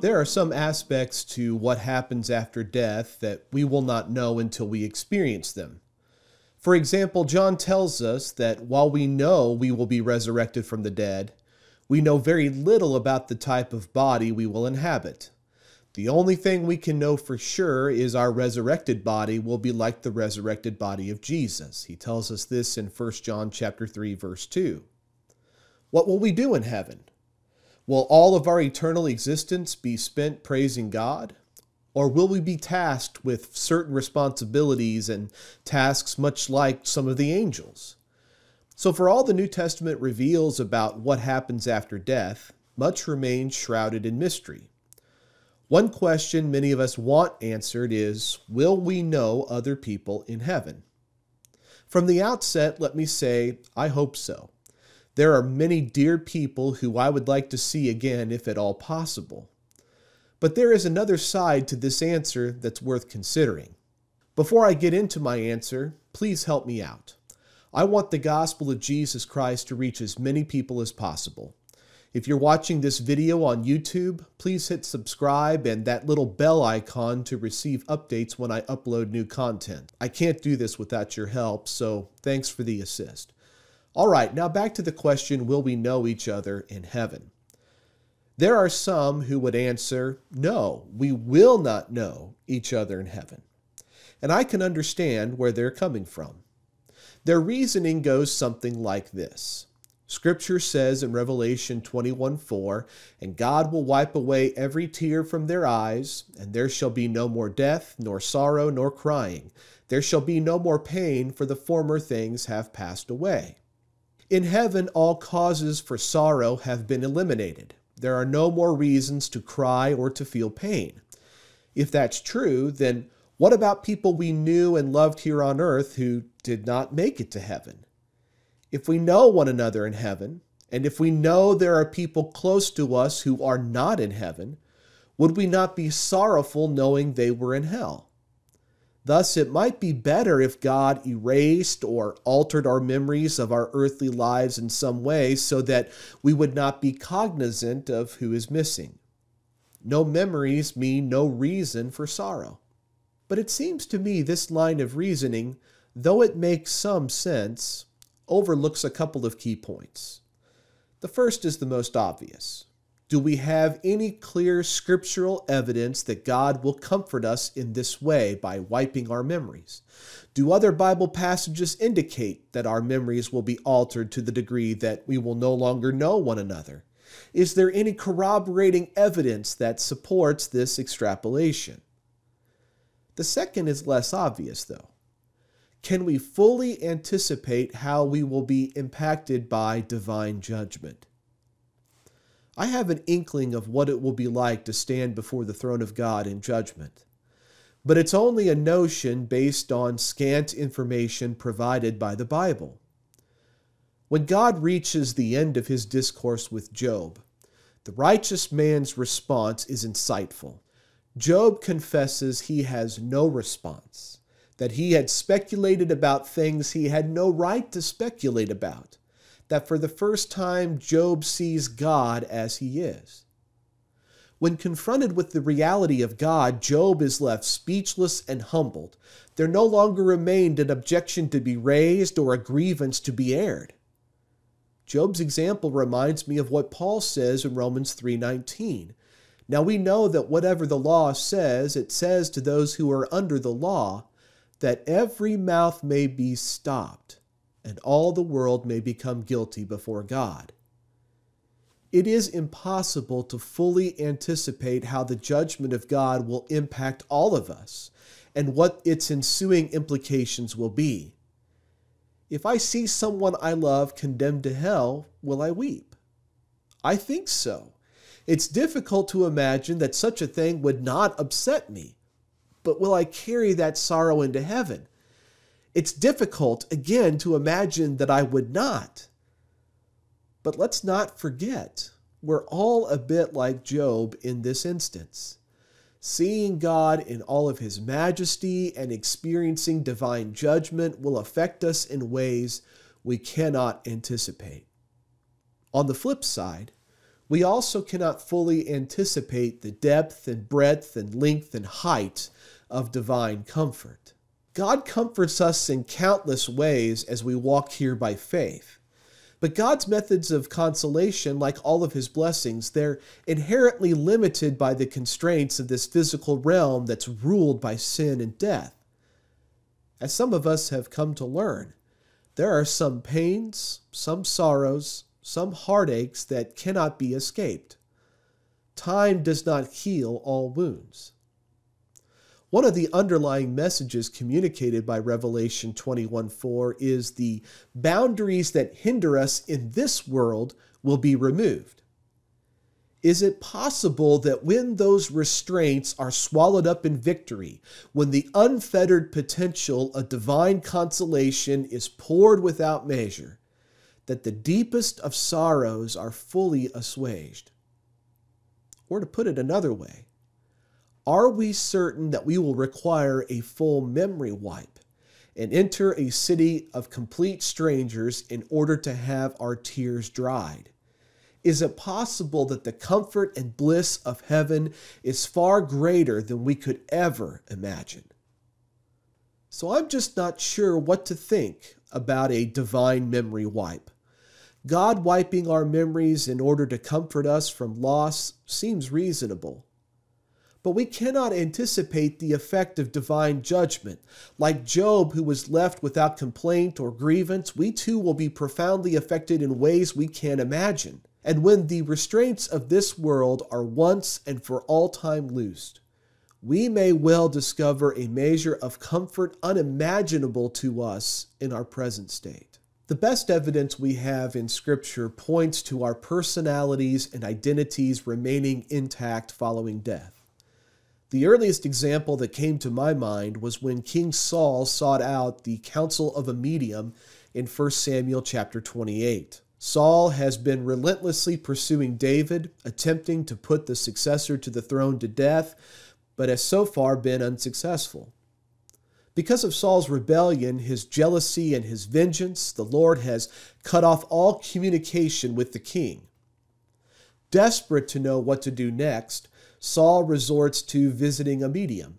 There are some aspects to what happens after death that we will not know until we experience them. For example, John tells us that while we know we will be resurrected from the dead, we know very little about the type of body we will inhabit. The only thing we can know for sure is our resurrected body will be like the resurrected body of Jesus. He tells us this in 1 John chapter 3 verse 2. What will we do in heaven? Will all of our eternal existence be spent praising God? Or will we be tasked with certain responsibilities and tasks much like some of the angels? So, for all the New Testament reveals about what happens after death, much remains shrouded in mystery. One question many of us want answered is Will we know other people in heaven? From the outset, let me say, I hope so. There are many dear people who I would like to see again if at all possible. But there is another side to this answer that's worth considering. Before I get into my answer, please help me out. I want the gospel of Jesus Christ to reach as many people as possible. If you're watching this video on YouTube, please hit subscribe and that little bell icon to receive updates when I upload new content. I can't do this without your help, so thanks for the assist. All right, now back to the question Will we know each other in heaven? There are some who would answer, No, we will not know each other in heaven. And I can understand where they're coming from. Their reasoning goes something like this Scripture says in Revelation 21 4, And God will wipe away every tear from their eyes, and there shall be no more death, nor sorrow, nor crying. There shall be no more pain, for the former things have passed away. In heaven, all causes for sorrow have been eliminated. There are no more reasons to cry or to feel pain. If that's true, then what about people we knew and loved here on earth who did not make it to heaven? If we know one another in heaven, and if we know there are people close to us who are not in heaven, would we not be sorrowful knowing they were in hell? Thus, it might be better if God erased or altered our memories of our earthly lives in some way so that we would not be cognizant of who is missing. No memories mean no reason for sorrow. But it seems to me this line of reasoning, though it makes some sense, overlooks a couple of key points. The first is the most obvious. Do we have any clear scriptural evidence that God will comfort us in this way by wiping our memories? Do other Bible passages indicate that our memories will be altered to the degree that we will no longer know one another? Is there any corroborating evidence that supports this extrapolation? The second is less obvious, though. Can we fully anticipate how we will be impacted by divine judgment? I have an inkling of what it will be like to stand before the throne of God in judgment. But it's only a notion based on scant information provided by the Bible. When God reaches the end of his discourse with Job, the righteous man's response is insightful. Job confesses he has no response, that he had speculated about things he had no right to speculate about that for the first time Job sees God as he is. When confronted with the reality of God, Job is left speechless and humbled. There no longer remained an objection to be raised or a grievance to be aired. Job's example reminds me of what Paul says in Romans 3:19. Now we know that whatever the law says, it says to those who are under the law that every mouth may be stopped and all the world may become guilty before God. It is impossible to fully anticipate how the judgment of God will impact all of us and what its ensuing implications will be. If I see someone I love condemned to hell, will I weep? I think so. It's difficult to imagine that such a thing would not upset me. But will I carry that sorrow into heaven? It's difficult, again, to imagine that I would not. But let's not forget, we're all a bit like Job in this instance. Seeing God in all of his majesty and experiencing divine judgment will affect us in ways we cannot anticipate. On the flip side, we also cannot fully anticipate the depth and breadth and length and height of divine comfort. God comforts us in countless ways as we walk here by faith. But God's methods of consolation, like all of his blessings, they're inherently limited by the constraints of this physical realm that's ruled by sin and death. As some of us have come to learn, there are some pains, some sorrows, some heartaches that cannot be escaped. Time does not heal all wounds. One of the underlying messages communicated by Revelation 21:4 is the boundaries that hinder us in this world will be removed. Is it possible that when those restraints are swallowed up in victory, when the unfettered potential of divine consolation is poured without measure, that the deepest of sorrows are fully assuaged? Or to put it another way, are we certain that we will require a full memory wipe and enter a city of complete strangers in order to have our tears dried? Is it possible that the comfort and bliss of heaven is far greater than we could ever imagine? So I'm just not sure what to think about a divine memory wipe. God wiping our memories in order to comfort us from loss seems reasonable. But we cannot anticipate the effect of divine judgment. Like Job, who was left without complaint or grievance, we too will be profoundly affected in ways we can't imagine. And when the restraints of this world are once and for all time loosed, we may well discover a measure of comfort unimaginable to us in our present state. The best evidence we have in Scripture points to our personalities and identities remaining intact following death. The earliest example that came to my mind was when King Saul sought out the counsel of a medium in 1 Samuel chapter 28. Saul has been relentlessly pursuing David, attempting to put the successor to the throne to death, but has so far been unsuccessful. Because of Saul's rebellion, his jealousy, and his vengeance, the Lord has cut off all communication with the king. Desperate to know what to do next, Saul resorts to visiting a medium.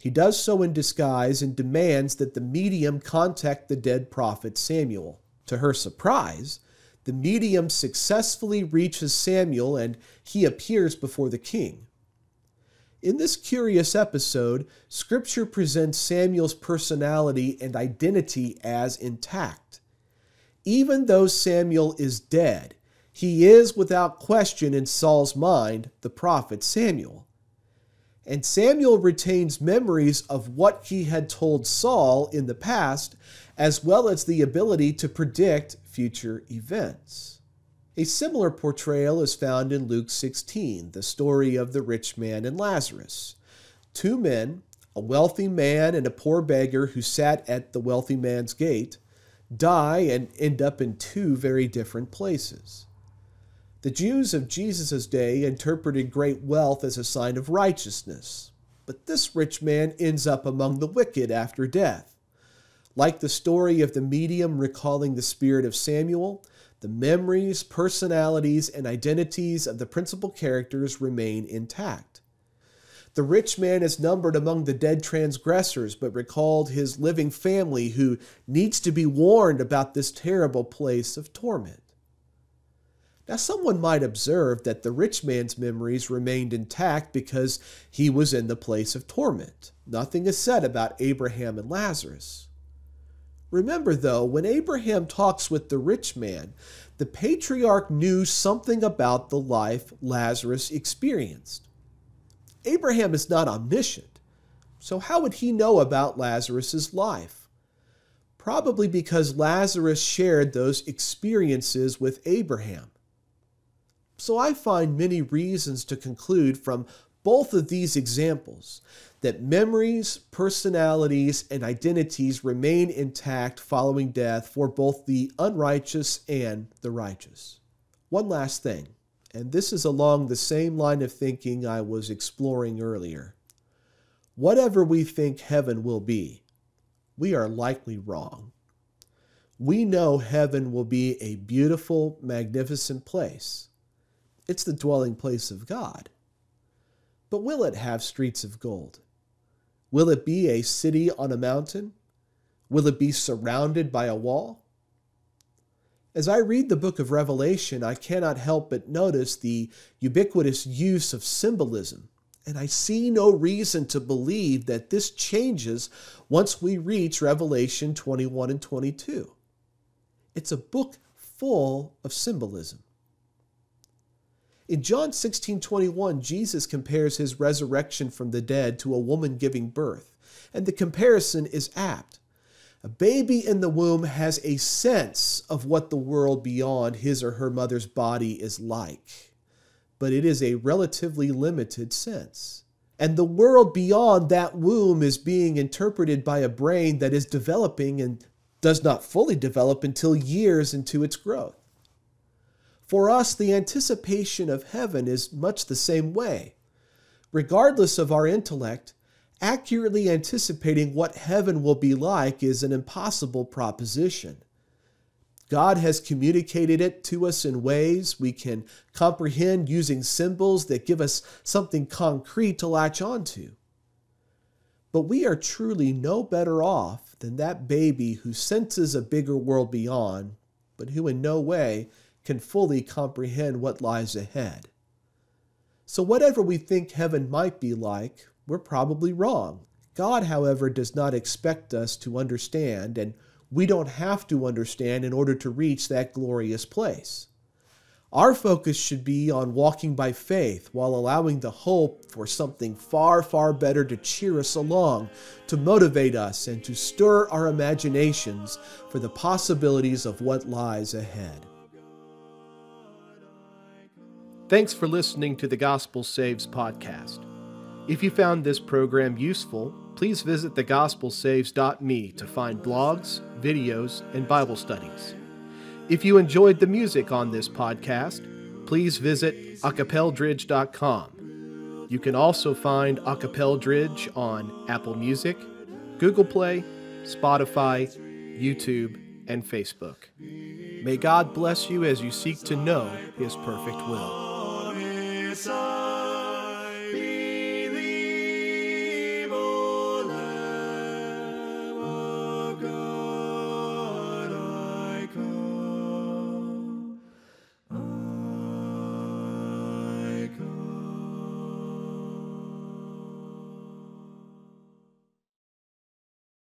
He does so in disguise and demands that the medium contact the dead prophet Samuel. To her surprise, the medium successfully reaches Samuel and he appears before the king. In this curious episode, Scripture presents Samuel's personality and identity as intact. Even though Samuel is dead, he is without question in Saul's mind the prophet Samuel. And Samuel retains memories of what he had told Saul in the past, as well as the ability to predict future events. A similar portrayal is found in Luke 16, the story of the rich man and Lazarus. Two men, a wealthy man and a poor beggar who sat at the wealthy man's gate, die and end up in two very different places. The Jews of Jesus' day interpreted great wealth as a sign of righteousness, but this rich man ends up among the wicked after death. Like the story of the medium recalling the spirit of Samuel, the memories, personalities, and identities of the principal characters remain intact. The rich man is numbered among the dead transgressors, but recalled his living family who needs to be warned about this terrible place of torment. Now, someone might observe that the rich man's memories remained intact because he was in the place of torment. Nothing is said about Abraham and Lazarus. Remember, though, when Abraham talks with the rich man, the patriarch knew something about the life Lazarus experienced. Abraham is not omniscient, so how would he know about Lazarus's life? probably because Lazarus shared those experiences with Abraham. So I find many reasons to conclude from both of these examples that memories, personalities, and identities remain intact following death for both the unrighteous and the righteous. One last thing, and this is along the same line of thinking I was exploring earlier. Whatever we think heaven will be, we are likely wrong. We know heaven will be a beautiful, magnificent place. It's the dwelling place of God. But will it have streets of gold? Will it be a city on a mountain? Will it be surrounded by a wall? As I read the book of Revelation, I cannot help but notice the ubiquitous use of symbolism, and I see no reason to believe that this changes once we reach Revelation 21 and 22. It's a book full of symbolism. In John 16 21, Jesus compares his resurrection from the dead to a woman giving birth, and the comparison is apt. A baby in the womb has a sense of what the world beyond his or her mother's body is like, but it is a relatively limited sense. And the world beyond that womb is being interpreted by a brain that is developing and does not fully develop until years into its growth. For us, the anticipation of heaven is much the same way. Regardless of our intellect, accurately anticipating what heaven will be like is an impossible proposition. God has communicated it to us in ways we can comprehend using symbols that give us something concrete to latch onto. But we are truly no better off than that baby who senses a bigger world beyond, but who in no way can fully comprehend what lies ahead. So, whatever we think heaven might be like, we're probably wrong. God, however, does not expect us to understand, and we don't have to understand in order to reach that glorious place. Our focus should be on walking by faith while allowing the hope for something far, far better to cheer us along, to motivate us, and to stir our imaginations for the possibilities of what lies ahead. Thanks for listening to the Gospel Saves podcast. If you found this program useful, please visit thegospelsaves.me to find blogs, videos, and Bible studies. If you enjoyed the music on this podcast, please visit acapeldridge.com. You can also find Acapeldridge on Apple Music, Google Play, Spotify, YouTube, and Facebook. May God bless you as you seek to know His perfect will.